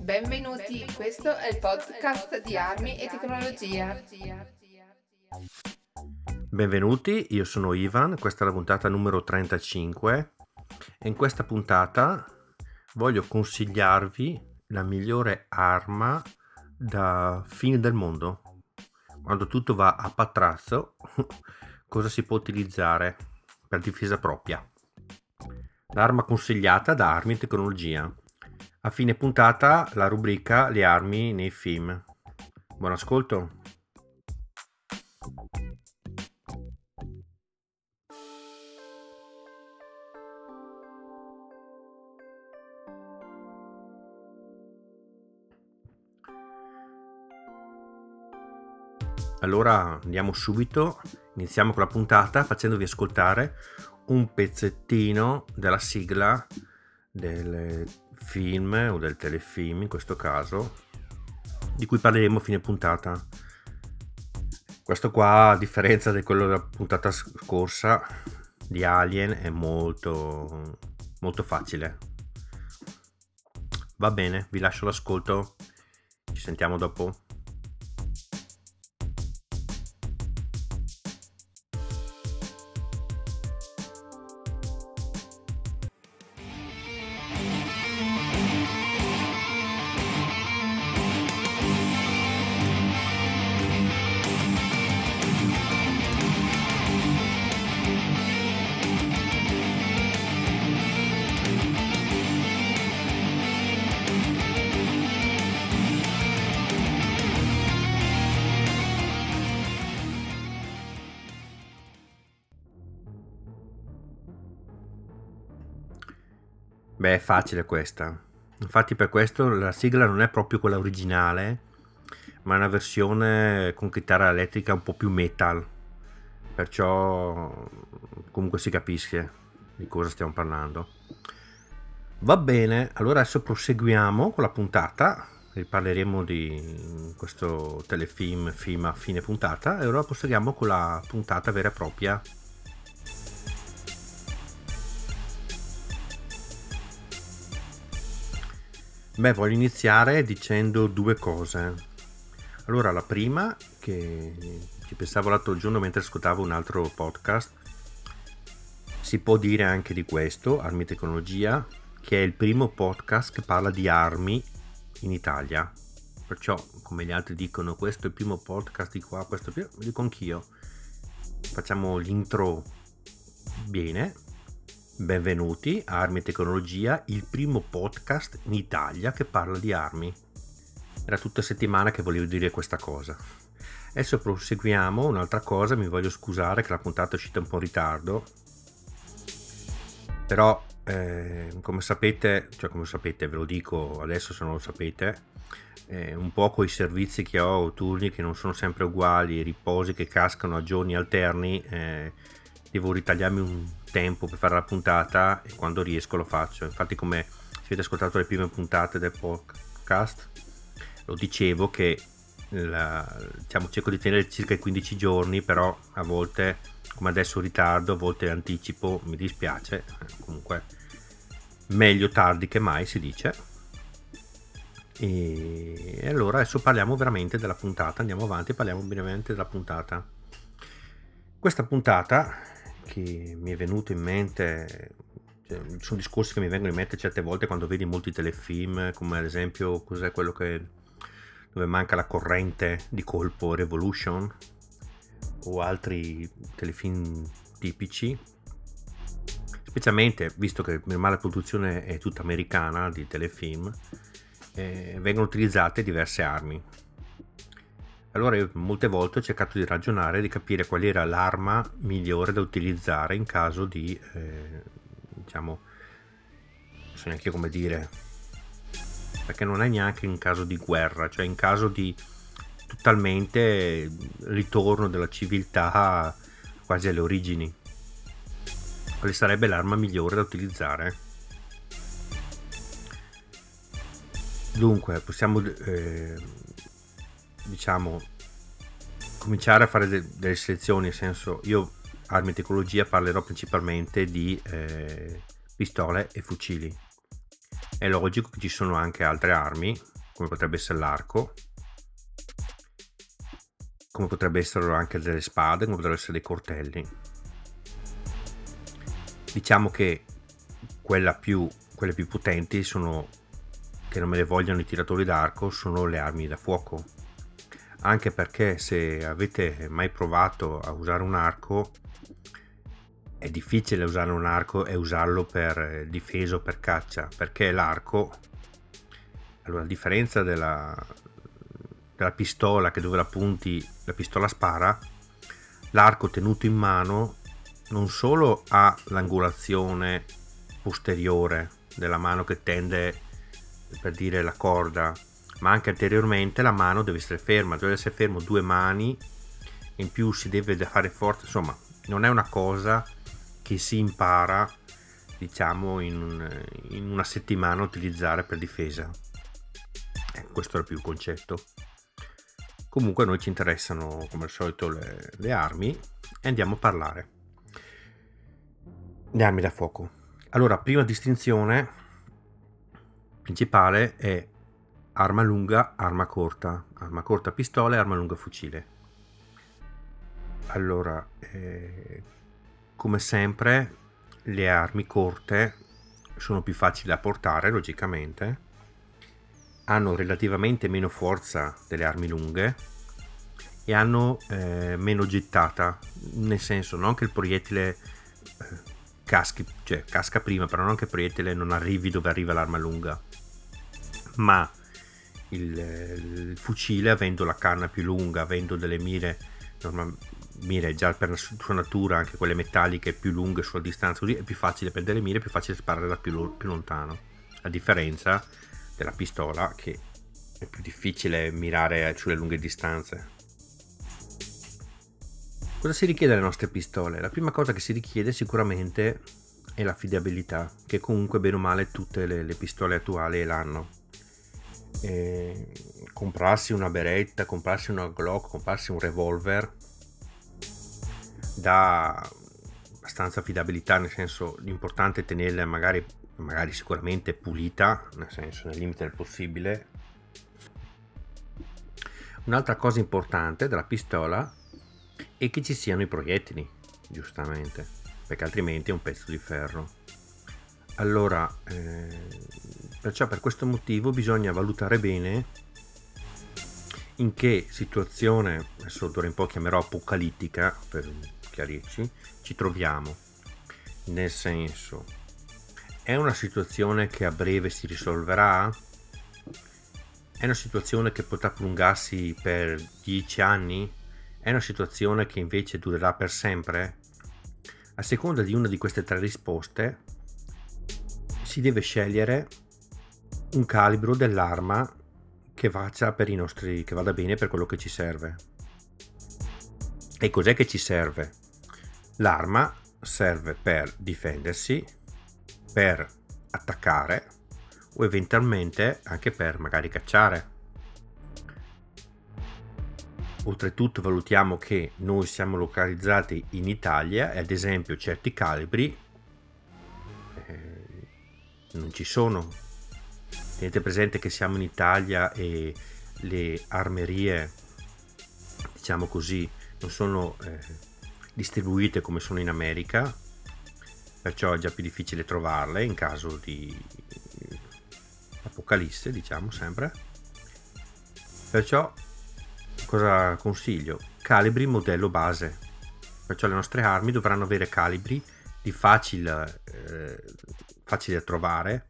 Benvenuti, questo è il podcast di Armi e Tecnologia. Benvenuti, io sono Ivan, questa è la puntata numero 35 e in questa puntata voglio consigliarvi la migliore arma da fine del mondo. Quando tutto va a patrazzo, cosa si può utilizzare per difesa propria? L'arma consigliata da Armi e Tecnologia. A fine puntata la rubrica Le armi nei film. Buon ascolto. Allora andiamo subito, iniziamo con la puntata facendovi ascoltare un pezzettino della sigla del film o del telefilm in questo caso di cui parleremo a fine puntata. Questo qua a differenza di quello della puntata scorsa di Alien è molto molto facile. Va bene vi lascio l'ascolto ci sentiamo dopo facile questa. Infatti per questo la sigla non è proprio quella originale, ma è una versione con chitarra elettrica un po' più metal. Perciò comunque si capisce di cosa stiamo parlando. Va bene, allora adesso proseguiamo con la puntata. Riparleremo di questo telefilm film a fine puntata e ora proseguiamo con la puntata vera e propria Beh, voglio iniziare dicendo due cose. Allora, la prima, che ci pensavo l'altro giorno mentre ascoltavo un altro podcast, si può dire anche di questo, Armi Tecnologia, che è il primo podcast che parla di armi in Italia. Perciò, come gli altri dicono, questo è il primo podcast di qua, questo è il primo, lo dico anch'io. Facciamo l'intro bene, Benvenuti a Armi e Tecnologia, il primo podcast in Italia che parla di armi. Era tutta settimana che volevo dire questa cosa. Adesso proseguiamo, un'altra cosa, mi voglio scusare che la puntata è uscita un po' in ritardo, però eh, come sapete, cioè come sapete ve lo dico adesso se non lo sapete, eh, un po' con i servizi che ho, turni che non sono sempre uguali, riposi che cascano a giorni alterni, eh, devo ritagliarmi un tempo per fare la puntata e quando riesco lo faccio. Infatti, come se avete ascoltato le prime puntate del podcast, lo dicevo che la, diciamo, cerco di tenere circa i 15 giorni, però a volte, come adesso ritardo, a volte anticipo, mi dispiace. Comunque, meglio tardi che mai si dice. E allora adesso parliamo veramente della puntata, andiamo avanti parliamo veramente della puntata. Questa puntata che mi è venuto in mente, cioè, sono discorsi che mi vengono in mente certe volte quando vedi molti telefilm, come ad esempio cos'è quello che, dove manca la corrente di colpo Revolution o altri telefilm tipici. Specialmente visto che la produzione è tutta americana di telefilm eh, vengono utilizzate diverse armi allora io molte volte ho cercato di ragionare, di capire qual era l'arma migliore da utilizzare in caso di, eh, diciamo, non so neanche come dire, perché non è neanche in caso di guerra, cioè in caso di totalmente ritorno della civiltà quasi alle origini. Quale sarebbe l'arma migliore da utilizzare? Dunque, possiamo eh, diciamo cominciare a fare de- delle selezioni nel senso io armi tecnologia parlerò principalmente di eh, pistole e fucili. È logico che ci sono anche altre armi, come potrebbe essere l'arco, come potrebbe essere anche delle spade, come potrebbero essere dei cortelli. Diciamo che più, quelle più potenti sono, che non me le vogliono i tiratori d'arco, sono le armi da fuoco. Anche perché se avete mai provato a usare un arco, è difficile usare un arco e usarlo per difesa o per caccia, perché l'arco, allora a differenza della, della pistola che dove la punti la pistola spara, l'arco tenuto in mano non solo ha l'angolazione posteriore della mano che tende per dire la corda, ma anche anteriormente la mano deve essere ferma, deve essere fermo due mani, in più si deve fare forza, insomma, non è una cosa che si impara diciamo in, in una settimana a utilizzare per difesa. Eh, questo era più il concetto. Comunque a noi ci interessano come al solito le, le armi e andiamo a parlare. Le armi da fuoco. Allora, prima distinzione principale è arma lunga, arma corta. Arma corta pistola e arma lunga fucile. Allora, eh, come sempre, le armi corte sono più facili da portare, logicamente, hanno relativamente meno forza delle armi lunghe e hanno eh, meno gittata, nel senso non che il proiettile eh, caschi, cioè casca prima, però non che il proiettile non arrivi dove arriva l'arma lunga, ma il, il fucile avendo la canna più lunga, avendo delle mire, normal, mire già per sua natura, anche quelle metalliche più lunghe sulla distanza, così è più facile prendere mire, è più facile sparare da più, più lontano, a differenza della pistola che è più difficile mirare sulle lunghe distanze. Cosa si richiede alle nostre pistole? La prima cosa che si richiede sicuramente è l'affidabilità, che comunque bene o male tutte le, le pistole attuali l'hanno. E comprarsi una beretta, comprarsi una Glock, comprarsi un revolver dà abbastanza affidabilità, nel senso l'importante è tenerla magari, magari sicuramente pulita, nel senso nel limite del possibile. Un'altra cosa importante della pistola e che ci siano i proiettili, giustamente, perché altrimenti è un pezzo di ferro. Allora, eh, perciò per questo motivo bisogna valutare bene in che situazione, adesso d'ora in poi chiamerò apocalittica per chiarirci, ci troviamo. Nel senso, è una situazione che a breve si risolverà? È una situazione che potrà prolungarsi per dieci anni? È una situazione che invece durerà per sempre? A seconda di una di queste tre risposte si deve scegliere un calibro dell'arma che, nostri, che vada bene per quello che ci serve. E cos'è che ci serve? L'arma serve per difendersi, per attaccare o eventualmente anche per magari cacciare. Oltretutto valutiamo che noi siamo localizzati in Italia e ad esempio certi calibri eh, non ci sono. Tenete presente che siamo in Italia e le armerie, diciamo così, non sono eh, distribuite come sono in America, perciò è già più difficile trovarle in caso di apocalisse, diciamo sempre. Perciò cosa consiglio? Calibri modello base. Perciò le nostre armi dovranno avere calibri di facile, eh, facile da trovare,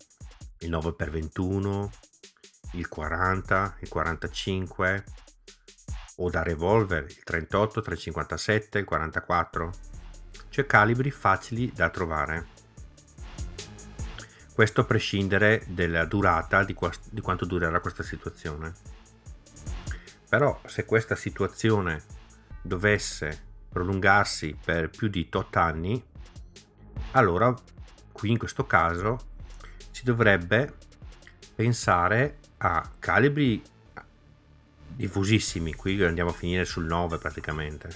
il 9x21, il 40, il 45 o da revolver il 38, 357, il 44, cioè calibri facili da trovare. Questo a prescindere dalla durata di, qua, di quanto durerà questa situazione. Però se questa situazione dovesse prolungarsi per più di 8 anni, allora qui in questo caso si dovrebbe pensare a calibri diffusissimi, qui andiamo a finire sul 9 praticamente.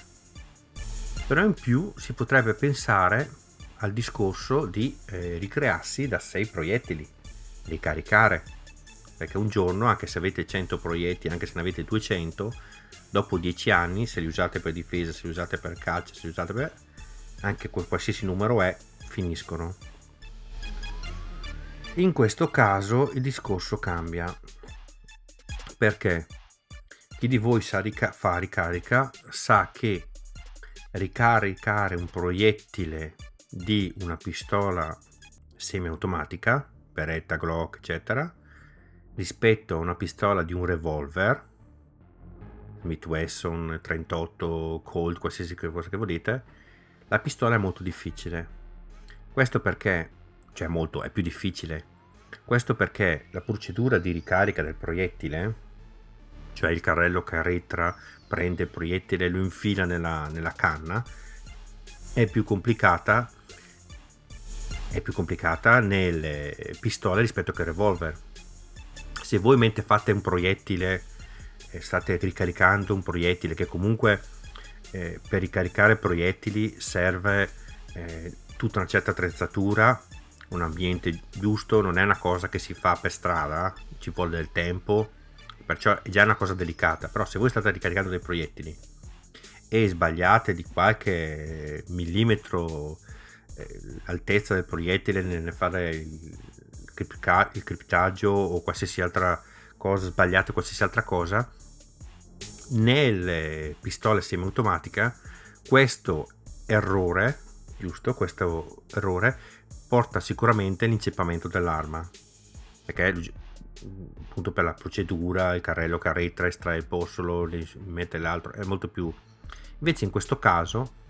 Però in più si potrebbe pensare al discorso di eh, ricrearsi da 6 proiettili, ricaricare. Perché un giorno, anche se avete 100 proiettili, anche se ne avete 200, dopo 10 anni, se li usate per difesa, se li usate per caccia, se li usate per... anche qualsiasi numero è, finiscono. In questo caso il discorso cambia. Perché? Chi di voi sa rica- fa ricarica sa che ricaricare un proiettile di una pistola semiautomatica, Beretta, Glock, eccetera, rispetto a una pistola di un revolver, Smith Wesson, 38, Colt, qualsiasi cosa che volete, la pistola è molto difficile. Questo perché, cioè molto, è più difficile. Questo perché la procedura di ricarica del proiettile, cioè il carrello carretra prende il proiettile e lo infila nella, nella canna, è più complicata è più complicata nelle pistole rispetto che al revolver. Se voi mentre fate un proiettile, eh, state ricaricando un proiettile che comunque eh, per ricaricare proiettili serve eh, tutta una certa attrezzatura, un ambiente giusto, non è una cosa che si fa per strada, ci vuole del tempo, perciò è già una cosa delicata. Però se voi state ricaricando dei proiettili e sbagliate di qualche millimetro eh, l'altezza del proiettile nel fare il, il criptaggio o qualsiasi altra cosa, sbagliate qualsiasi altra cosa, nelle pistole semiautomatica questo errore, giusto, questo errore porta sicuramente all'inceppamento dell'arma, perché appunto per la procedura, il carrello che arretra, estrae il bossolo, mette l'altro, è molto più... Invece in questo caso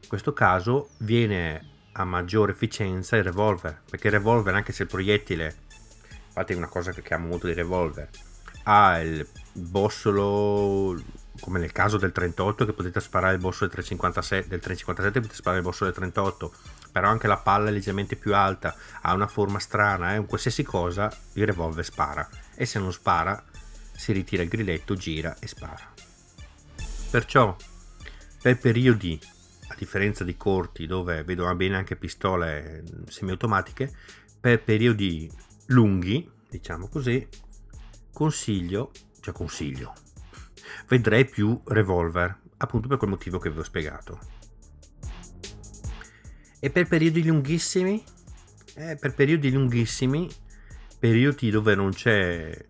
in questo caso viene a maggiore efficienza il revolver, perché il revolver, anche se il proiettile, infatti è una cosa che amo molto di revolver, ha il bossolo, come nel caso del 38, che potete sparare il bossolo del 357, del 357 potete sparare il bossolo del 38, però anche la palla è leggermente più alta, ha una forma strana, è eh? un qualsiasi cosa, il revolver spara. E se non spara, si ritira il grilletto, gira e spara. Perciò, per periodi differenza di corti dove vedo bene anche pistole semiautomatiche, per periodi lunghi, diciamo così, consiglio, cioè consiglio, vedrei più revolver, appunto per quel motivo che vi ho spiegato. E per periodi lunghissimi, eh, per periodi lunghissimi, periodi dove non c'è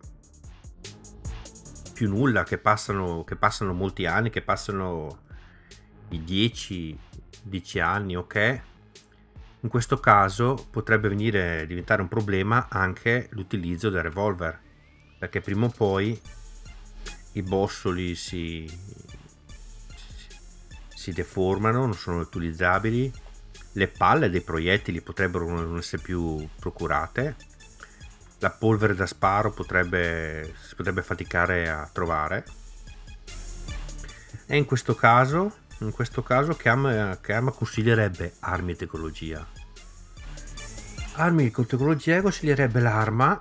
più nulla, che passano, che passano molti anni, che passano i 10, 10 anni, ok? In questo caso potrebbe venire diventare un problema anche l'utilizzo del revolver, perché prima o poi i bossoli si, si deformano, non sono utilizzabili, le palle dei proiettili potrebbero non essere più procurate, la polvere da sparo potrebbe, si potrebbe faticare a trovare. E in questo caso in questo caso Chiama, Chiama consiglierebbe armi e tecnologia. Armi con tecnologia consiglierebbe l'arma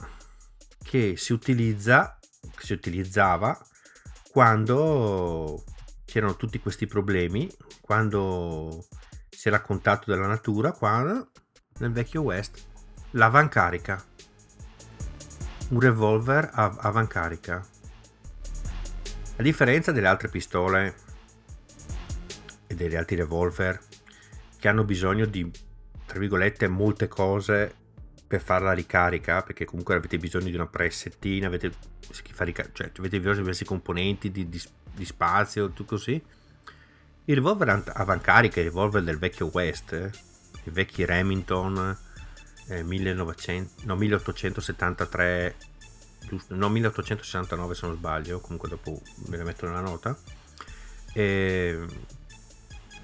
che si utilizza, che si utilizzava quando c'erano tutti questi problemi, quando si contatto della natura, quando nel vecchio West l'avancarica. Un revolver avancarica. A differenza delle altre pistole e degli altri revolver che hanno bisogno di, tra virgolette, molte cose per fare la ricarica, perché comunque avete bisogno di una pressettina, avete, ric- cioè, avete bisogno di diversi componenti di, di, di spazio, tutto così. Il revolver avancarica, il revolver del vecchio West, eh, i vecchi Remington eh, 1900, no, 1873, giusto, no 1869 se non sbaglio, comunque dopo me ne metto nella nota. E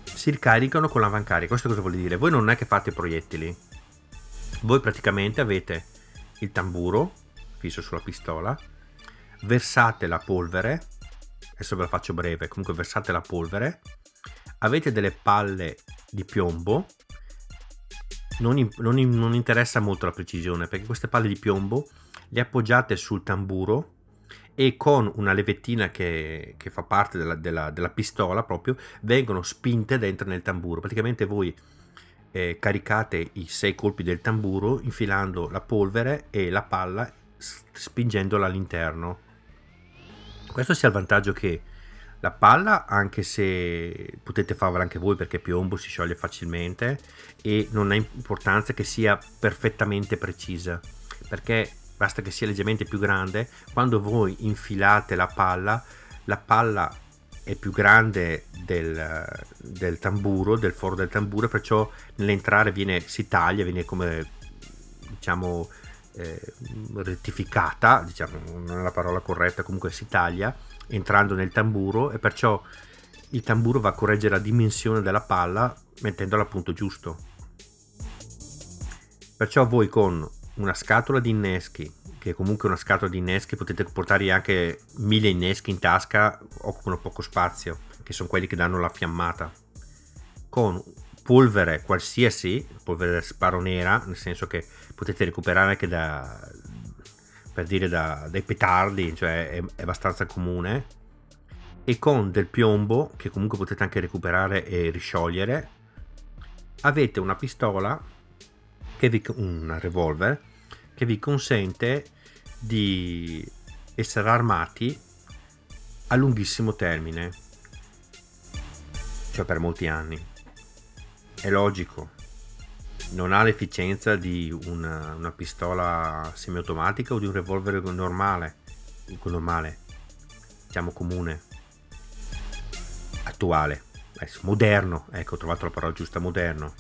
si ricaricano con l'avancarica. Questo cosa vuol dire? Voi non è che fate proiettili, voi praticamente avete il tamburo fisso sulla pistola, versate la polvere, adesso ve la faccio breve, comunque versate la polvere, avete delle palle di piombo, non, non, non interessa molto la precisione perché queste palle di piombo le appoggiate sul tamburo e con una levettina che, che fa parte della, della, della, pistola proprio vengono spinte dentro nel tamburo. Praticamente voi eh, caricate i sei colpi del tamburo infilando la polvere e la palla spingendola all'interno. Questo sia il vantaggio che la palla, anche se potete farla anche voi perché piombo si scioglie facilmente e non ha importanza che sia perfettamente precisa, perché basta che sia leggermente più grande, quando voi infilate la palla, la palla è più grande del, del tamburo, del foro del tamburo, perciò nell'entrare viene, si taglia, viene come diciamo eh, rettificata, diciamo non è la parola corretta, comunque si taglia entrando nel tamburo e perciò il tamburo va a correggere la dimensione della palla mettendola al punto giusto. Perciò voi con una scatola di inneschi, che è comunque una scatola di inneschi, potete portare anche mille inneschi in tasca, occupano poco spazio, che sono quelli che danno la fiammata. Con polvere qualsiasi, polvere sparo nera, nel senso che potete recuperare anche da, per dire da, dai petardi, cioè è, è, abbastanza comune, e con del piombo, che comunque potete anche recuperare e risciogliere, avete una pistola, che vi, un revolver, che vi consente di essere armati a lunghissimo termine, cioè per molti anni. È logico, non ha l'efficienza di una, una pistola semiautomatica o di un revolver normale, normale, diciamo comune, attuale, moderno, ecco ho trovato la parola giusta, moderno.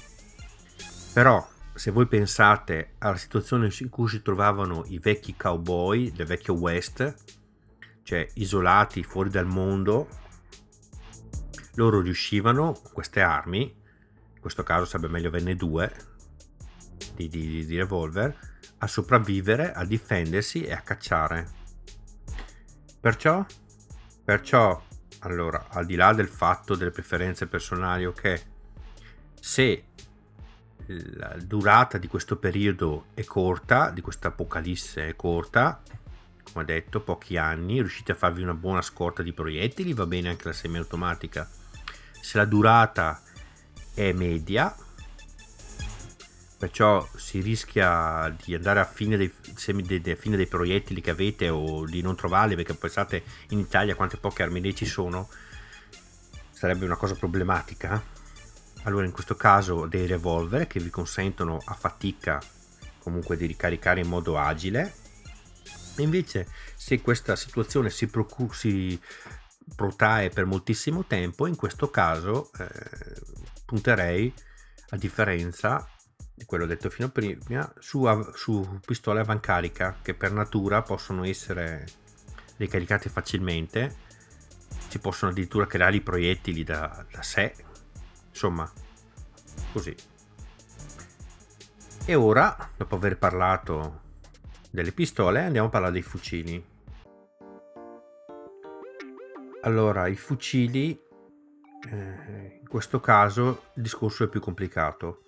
Però se voi pensate alla situazione in cui si trovavano i vecchi cowboy del vecchio West, cioè isolati fuori dal mondo, loro riuscivano con queste armi, in questo caso sarebbe meglio averne due, di, di, di revolver a sopravvivere, a difendersi e a cacciare. Perciò, perciò, allora, al di là del fatto delle preferenze personali, ok, se la durata di questo periodo è corta, di questa apocalisse è corta, come detto, pochi anni, riuscite a farvi una buona scorta di proiettili, va bene anche la semiautomatica. Se la durata è media, perciò si rischia di andare a fine dei, dei, dei, fine dei proiettili che avete o di non trovarli perché pensate in Italia quante poche armi ci sono sarebbe una cosa problematica. Allora in questo caso dei revolver che vi consentono a fatica comunque di ricaricare in modo agile. E invece se questa situazione si, procu- si protrae per moltissimo tempo in questo caso eh, punterei a differenza di quello detto fino a prima, su, su pistole avancarica che per natura possono essere ricaricate facilmente, si possono addirittura creare i proiettili da, da sé, insomma, così. E ora, dopo aver parlato delle pistole, andiamo a parlare dei fucili. Allora, i fucili, eh, in questo caso il discorso è più complicato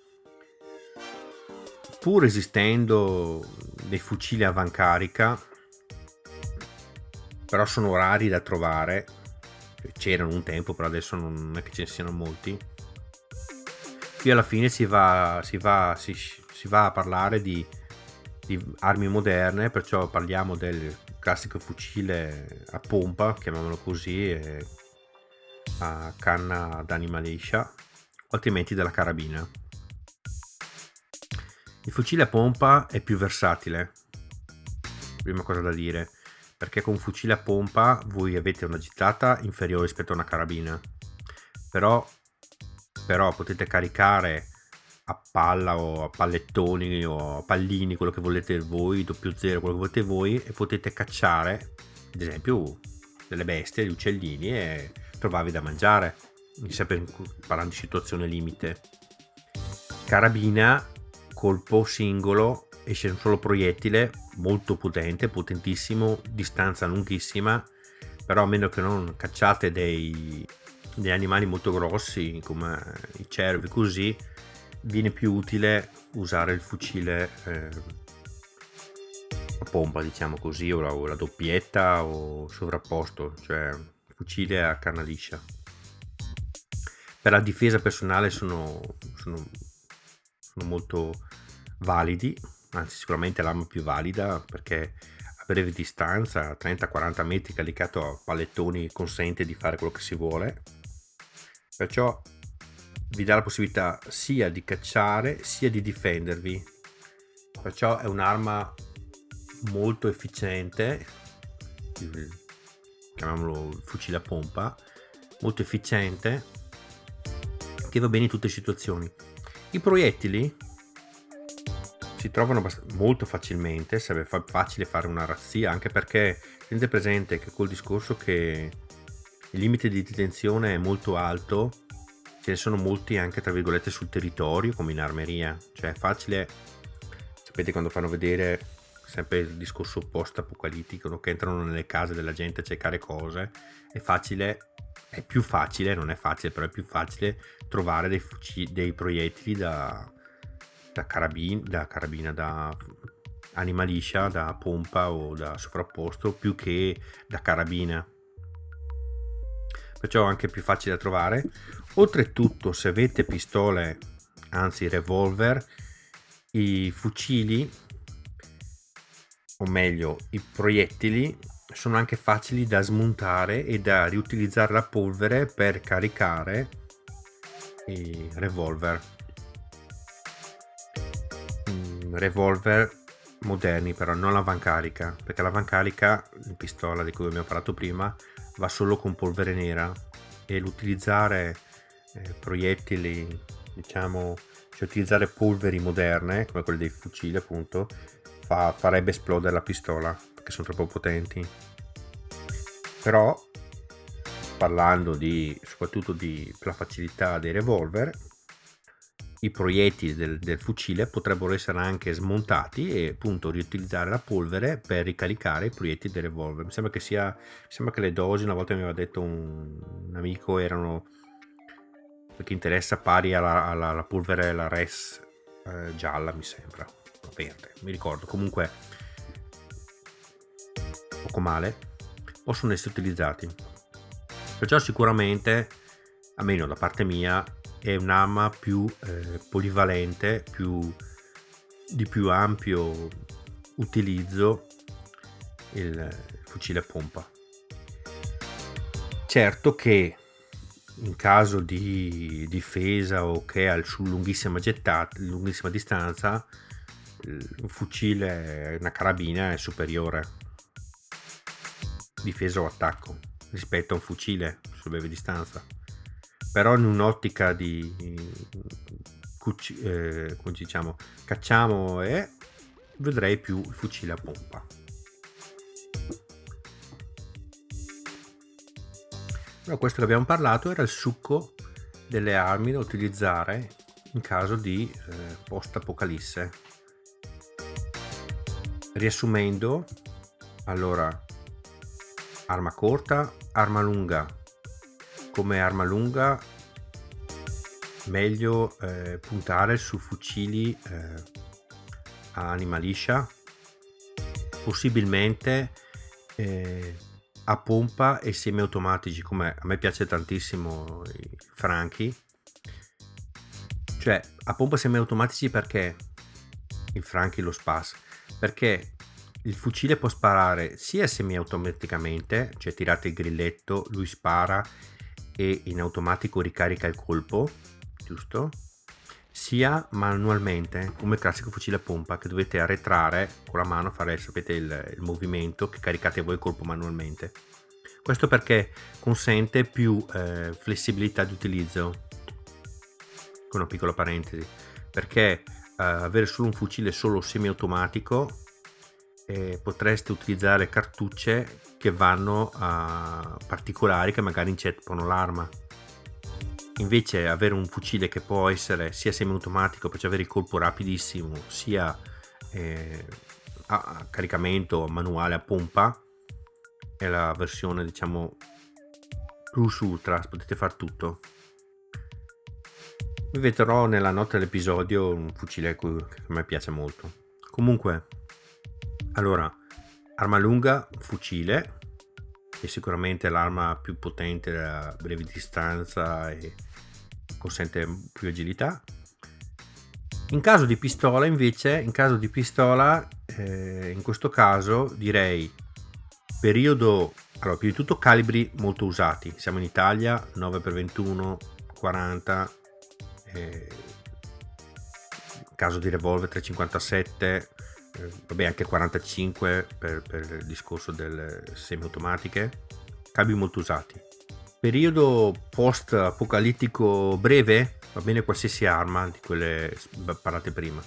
pur esistendo dei fucili avancarica, però sono rari da trovare, c'erano un tempo, però adesso non è che ce ne siano molti. Qui alla fine si va, si va, si, si va a parlare di, di armi moderne, perciò parliamo del classico fucile a pompa, chiamiamolo così, a canna d'anima liscia, altrimenti della carabina. Il fucile a pompa è più versatile, prima cosa da dire, perché con un fucile a pompa voi avete una gittata inferiore rispetto a una carabina, però, però potete caricare a palla o a pallettoni o a pallini, quello che volete voi, doppio zero, quello che volete voi, e potete cacciare, ad esempio, delle bestie, degli uccellini e trovarvi da mangiare, sempre parlando di situazione limite. Carabina colpo singolo esce un solo proiettile molto potente, potentissimo, distanza lunghissima, però a meno che non cacciate dei, dei animali molto grossi come i cervi così, viene più utile usare il fucile eh, a pompa, diciamo così, o la, o la doppietta o sovrapposto, cioè fucile a canna liscia. Per la difesa personale sono, sono, sono molto validi, anzi sicuramente l'arma più valida perché a breve distanza, 30-40 metri caricato a pallettoni consente di fare quello che si vuole. Perciò vi dà la possibilità sia di cacciare sia di difendervi. Perciò è un'arma molto efficiente, chiamiamolo fucile a pompa, molto efficiente, che va bene in tutte le situazioni. I proiettili si trovano molto facilmente, sarebbe facile fare una razzia, anche perché tenete presente che col discorso che il limite di detenzione è molto alto, ce ne sono molti anche tra virgolette sul territorio come in armeria, cioè è facile, sapete quando fanno vedere sempre il discorso post apocalittico che entrano nelle case della gente a cercare cose, è facile, è più facile, non è facile, però è più facile trovare dei, fuci- dei proiettili da, da, carabin- da carabina, da anima liscia, da pompa o da sovrapposto, più che da carabina. Perciò anche più facile da trovare. Oltretutto, se avete pistole, anzi revolver, i fucili o meglio i proiettili sono anche facili da smontare e da riutilizzare la polvere per caricare i revolver revolver moderni però non l'avancarica perché l'avancarica in pistola di cui abbiamo parlato prima va solo con polvere nera e l'utilizzare eh, proiettili diciamo cioè utilizzare polveri moderne come quelle dei fucili appunto fa, farebbe esplodere la pistola perché sono troppo potenti. Però parlando di soprattutto di la facilità dei revolver i proiettili del, del, fucile potrebbero essere anche smontati e appunto riutilizzare la polvere per ricaricare i proiettili del revolver mi sembra che sia mi sembra che le dosi una volta mi aveva detto un, un amico erano perché interessa pari alla, alla, alla polvere la res eh, gialla mi sembra verde, mi ricordo, comunque poco male, possono essere utilizzati. Perciò sicuramente, almeno da parte mia, è un'arma più eh, polivalente, più, di più ampio utilizzo il fucile a pompa. Certo che in caso di difesa o che è su lunghissima, gettata, lunghissima distanza un fucile, una carabina è superiore difesa o attacco rispetto a un fucile su breve distanza però in un'ottica di cuci, eh, come diciamo cacciamo e vedrei più il fucile a pompa però questo che abbiamo parlato era il succo delle armi da utilizzare in caso di eh, post apocalisse riassumendo, allora, arma corta, arma lunga. Come arma lunga meglio eh, puntare su fucili eh, a anima liscia, possibilmente eh, a pompa e semiautomatici, come a me piace tantissimo i franchi. Cioè, a pompa semiautomatici perché il franchi lo spas perché il fucile può sparare sia semiautomaticamente, cioè tirate il grilletto, lui spara e in automatico ricarica il colpo, giusto? Sia manualmente, come il classico fucile a pompa che dovete arretrare con la mano, fare sapete il, il movimento che caricate voi il colpo manualmente. Questo perché consente più eh, flessibilità di utilizzo. Con una piccola parentesi, perché avere solo un fucile solo semiautomatico eh, potreste utilizzare cartucce che vanno a particolari che magari inceppano l'arma invece avere un fucile che può essere sia semiautomatico per avere il colpo rapidissimo sia eh, a caricamento manuale a pompa è la versione diciamo plus ultra potete fare tutto vi vedrò nella nota dell'episodio un fucile che a me piace molto. Comunque, Allora, arma lunga, fucile, è sicuramente l'arma più potente a breve distanza e consente più agilità. In caso di pistola, invece, in caso di pistola, eh, in questo caso direi periodo, allora, più di tutto calibri molto usati. Siamo in Italia, 9x21, 40, eh, caso di revolver 357 eh, vabbè anche 45 per, per il discorso delle semiautomatiche, cavi molto usati. Periodo post apocalittico breve, va bene qualsiasi arma di quelle parlate prima.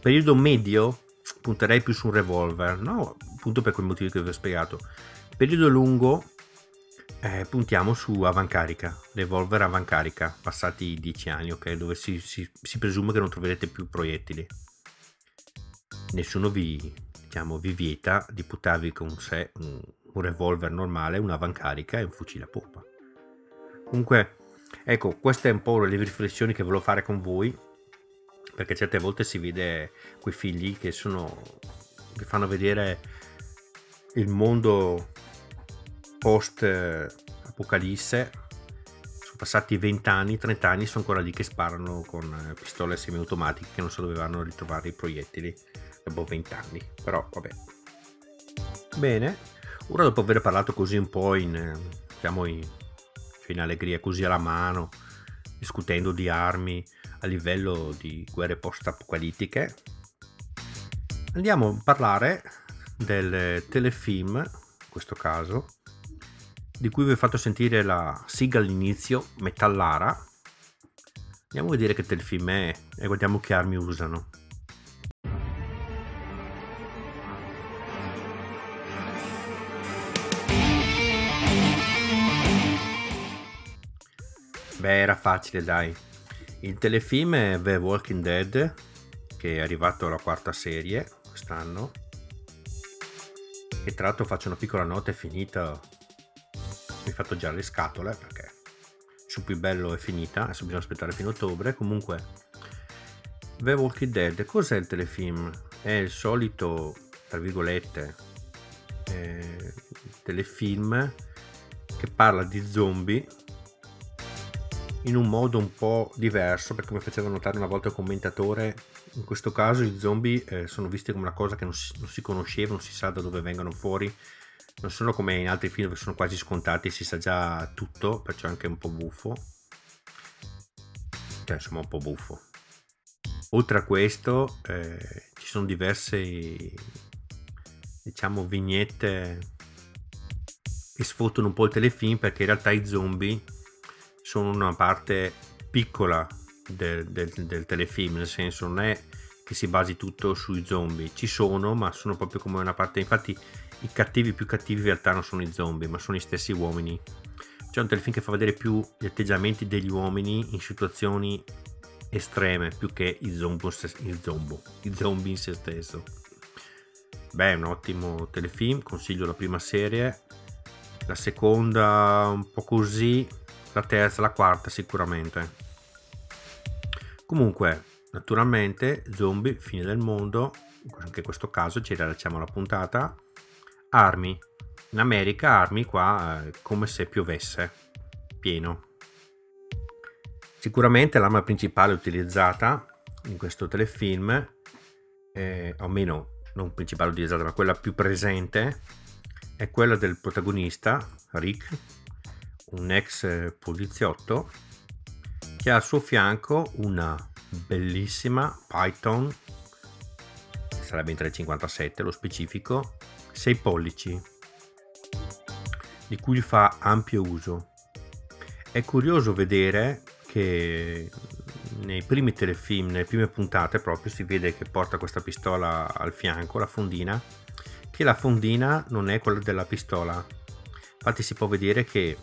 Periodo medio, punterei più su un revolver, no? Appunto per quel motivo che vi ho spiegato. Periodo lungo, eh, puntiamo su avancarica, revolver avancarica, passati 10 anni, ok? Dove si, si, si presume che non troverete più proiettili nessuno vi, diciamo, vi vieta di buttarvi con sé un, un revolver normale, un'avancarica e un fucile a poppa. Comunque, ecco, queste è un po' le riflessioni che volevo fare con voi, perché certe volte si vede quei figli che sono che fanno vedere il mondo post apocalisse sono passati 20 anni 30 anni sono ancora lì che sparano con pistole semiautomatiche che non so dove vanno a ritrovare i proiettili dopo 20 anni, però vabbè. Bene, ora dopo aver parlato così un po' in, diciamo in, in allegria, così alla mano, discutendo di armi a livello di guerre post-apocalittiche, andiamo a parlare del telefilm, in questo caso, di cui vi ho fatto sentire la sigla all'inizio, Metallara. Andiamo a vedere che telefilm è e guardiamo che armi usano. Beh, era facile, dai. Il telefilm è The Walking Dead, che è arrivato alla quarta serie quest'anno. E tra l'altro faccio una piccola nota, è finita. Mi ho fatto già le scatole perché su più bello è finita, adesso bisogna aspettare fino a ottobre. Comunque, The Walking Dead, cos'è il telefilm? È il solito, tra virgolette, eh, telefilm che parla di zombie in un modo un po' diverso, perché come faceva notare una volta il commentatore, in questo caso i zombie eh, sono visti come una cosa che non si, non si, conosceva, non si sa da dove vengono fuori, non sono come in altri film che sono quasi scontati, si sa già tutto, perciò è anche un po' buffo. Cioè, insomma, un po' buffo. Oltre a questo, eh, ci sono diverse, diciamo, vignette che sfottono un po' il telefilm perché in realtà i zombie sono una parte piccola del, del, del, telefilm, nel senso non è che si basi tutto sui zombie, ci sono, ma sono proprio come una parte, infatti i cattivi più cattivi in realtà non sono i zombie, ma sono gli stessi uomini. C'è un telefilm che fa vedere più gli atteggiamenti degli uomini in situazioni estreme, più che il, zombo, il, zombo, il zombie in se stesso. Beh, un ottimo telefilm, consiglio la prima serie, la seconda un po' così, la terza, la quarta sicuramente. Comunque, naturalmente, zombie, fine del mondo, anche in questo caso ci rilasciamo la puntata, armi. In America armi qua eh, come se piovesse, pieno. Sicuramente l'arma principale utilizzata in questo telefilm, eh, o meno non principale utilizzata, ma quella più presente, è quella del protagonista, Rick, un ex poliziotto che ha al suo fianco una bellissima Python sarebbe in 357 lo specifico 6 pollici di cui fa ampio uso. È curioso vedere che nei primi telefilm nelle prime puntate proprio si vede che porta questa pistola al fianco la fondina che la fondina non è quella della pistola. Infatti si può vedere che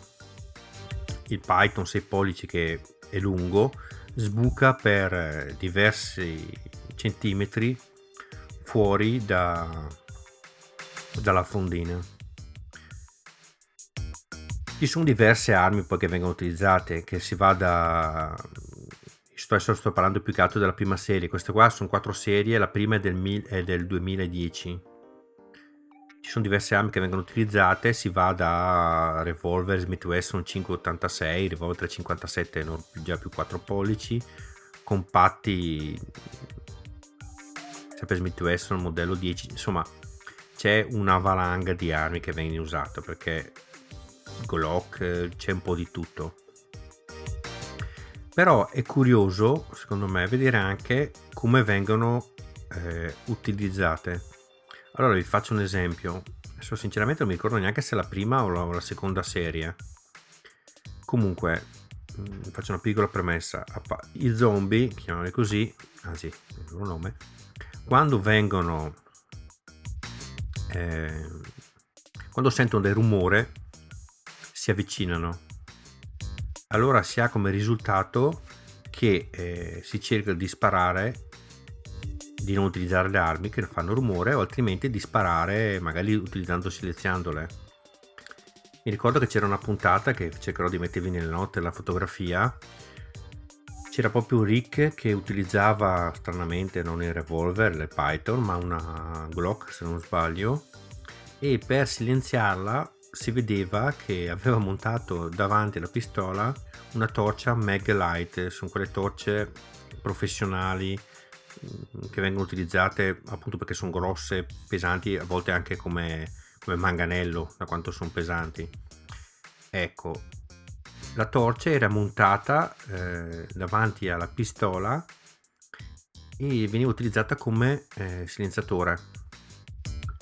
il Python 6 pollici che è lungo sbuca per eh, diversi centimetri fuori da, dalla fondina. Ci sono diverse armi poi che vengono utilizzate, che si va da... Sto, sto parlando più che altro della prima serie, queste qua sono quattro serie, la prima è del, è del 2010. Ci sono diverse armi che vengono utilizzate, si va da revolver Smith Wesson 586, revolver 357 non già più 4 pollici, compatti sempre Smith Wesson modello 10, insomma c'è una valanga di armi che viene usata perché Glock c'è un po' di tutto. Però è curioso, secondo me, vedere anche come vengono eh, utilizzate allora vi faccio un esempio. Adesso sinceramente non mi ricordo neanche se è la prima o la, o la seconda serie. Comunque, mh, mm, faccio una piccola premessa. I zombie, chiamiamoli così, anzi, il loro nome, quando vengono... Eh, quando sentono del rumore, si avvicinano. Allora si ha come risultato che eh, si cerca di sparare di non utilizzare le armi che fanno rumore o altrimenti di sparare magari utilizzando silenziandole. Mi ricordo che c'era una puntata che cercherò di mettervi nelle note la fotografia. C'era proprio Rick che utilizzava stranamente non il revolver, il Python, ma una Glock se non sbaglio. E per silenziarla si vedeva che aveva montato davanti alla pistola una torcia Mag Light, sono quelle torce professionali che vengono utilizzate appunto perché sono grosse, pesanti, a volte anche come, come manganello, da quanto sono pesanti. Ecco, la torcia era montata eh, davanti alla pistola e veniva utilizzata come eh, silenziatore.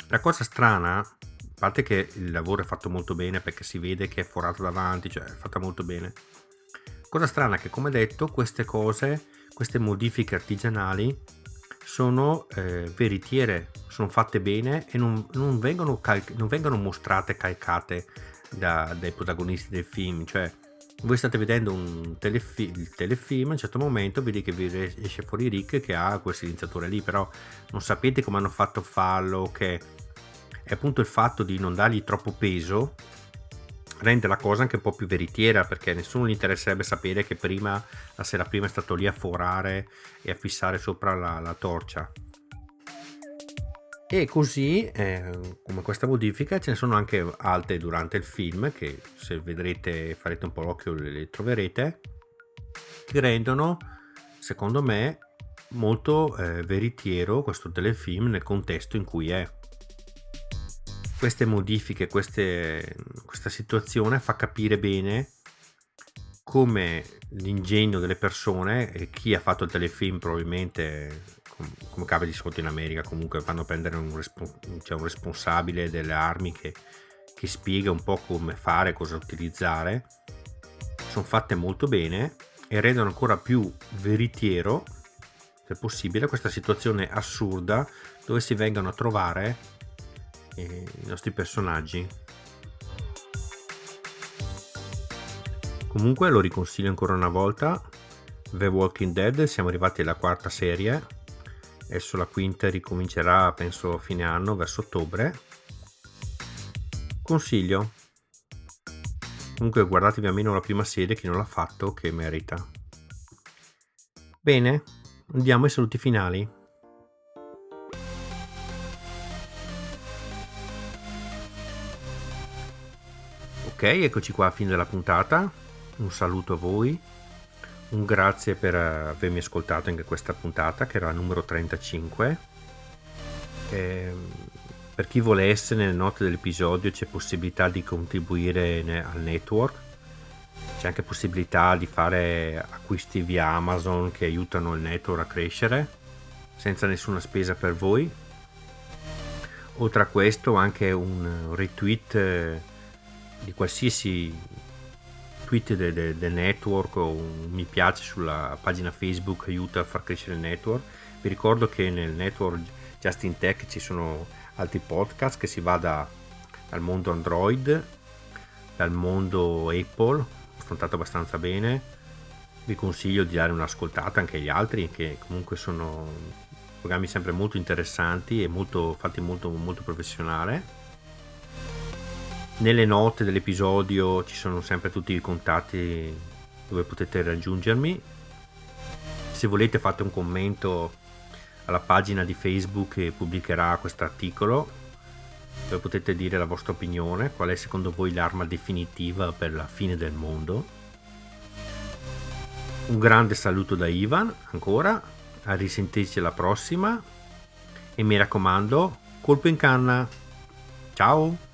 La cosa strana, a parte che il lavoro è fatto molto bene perché si vede che è forato davanti, cioè è fatta molto bene. Cosa strana che, come detto, queste cose queste modifiche artigianali sono eh, veritiere, sono fatte bene e non, non, vengono, cal- non vengono, mostrate calcate da, dai protagonisti del film. Cioè, voi state vedendo un telefi- il telefilm, a un certo momento vedi che vi esce fuori Rick che ha quel silenziatore lì, però non sapete come hanno fatto farlo, che è appunto il fatto di non dargli troppo peso rende la cosa anche un po' più veritiera perché nessuno gli interesserebbe sapere che prima la sera prima è stato lì a forare e a fissare sopra la, la torcia. E così eh, come questa modifica ce ne sono anche altre durante il film che se vedrete farete un po' l'occhio le, troverete che rendono secondo me molto eh, veritiero questo telefilm nel contesto in cui è queste modifiche, queste, questa situazione fa capire bene come l'ingegno delle persone e chi ha fatto il telefilm probabilmente come capita di solito in America comunque vanno a prendere un, cioè un responsabile delle armi che, che, spiega un po' come fare, cosa utilizzare. Sono fatte molto bene e rendono ancora più veritiero se possibile questa situazione assurda dove si vengono a trovare i nostri personaggi. Comunque lo riconsiglio ancora una volta. The Walking Dead, siamo arrivati alla quarta serie. Adesso la quinta ricomincerà, penso, a fine anno, verso ottobre. Consiglio. Comunque guardatevi almeno la prima serie, chi non l'ha fatto, che merita. Bene, andiamo ai saluti finali. Ok, eccoci qua a fine della puntata. Un saluto a voi. Un grazie per avermi ascoltato anche questa puntata che era la numero 35. E ehm, per chi volesse, nelle note dell'episodio c'è possibilità di contribuire al network. C'è anche possibilità di fare acquisti via Amazon che aiutano il network a crescere senza nessuna spesa per voi. Oltre a questo anche un retweet eh, di qualsiasi tweet del de, de network o un mi piace sulla pagina Facebook aiuta a far crescere il network. Vi ricordo che nel network Just in Tech ci sono altri podcast che si va da, dal mondo Android, dal mondo Apple, affrontato abbastanza bene. Vi consiglio di dare un'ascoltata anche agli altri che comunque sono programmi sempre molto interessanti e molto, fatti molto, molto professionale nelle note dell'episodio ci sono sempre tutti i contatti dove potete raggiungermi. Se volete fate un commento alla pagina di Facebook che pubblicherà questo articolo Poi potete dire la vostra opinione, qual è secondo voi l'arma definitiva per la fine del mondo. Un grande saluto da Ivan ancora, a risentirci alla prossima e mi raccomando, colpo in canna. Ciao!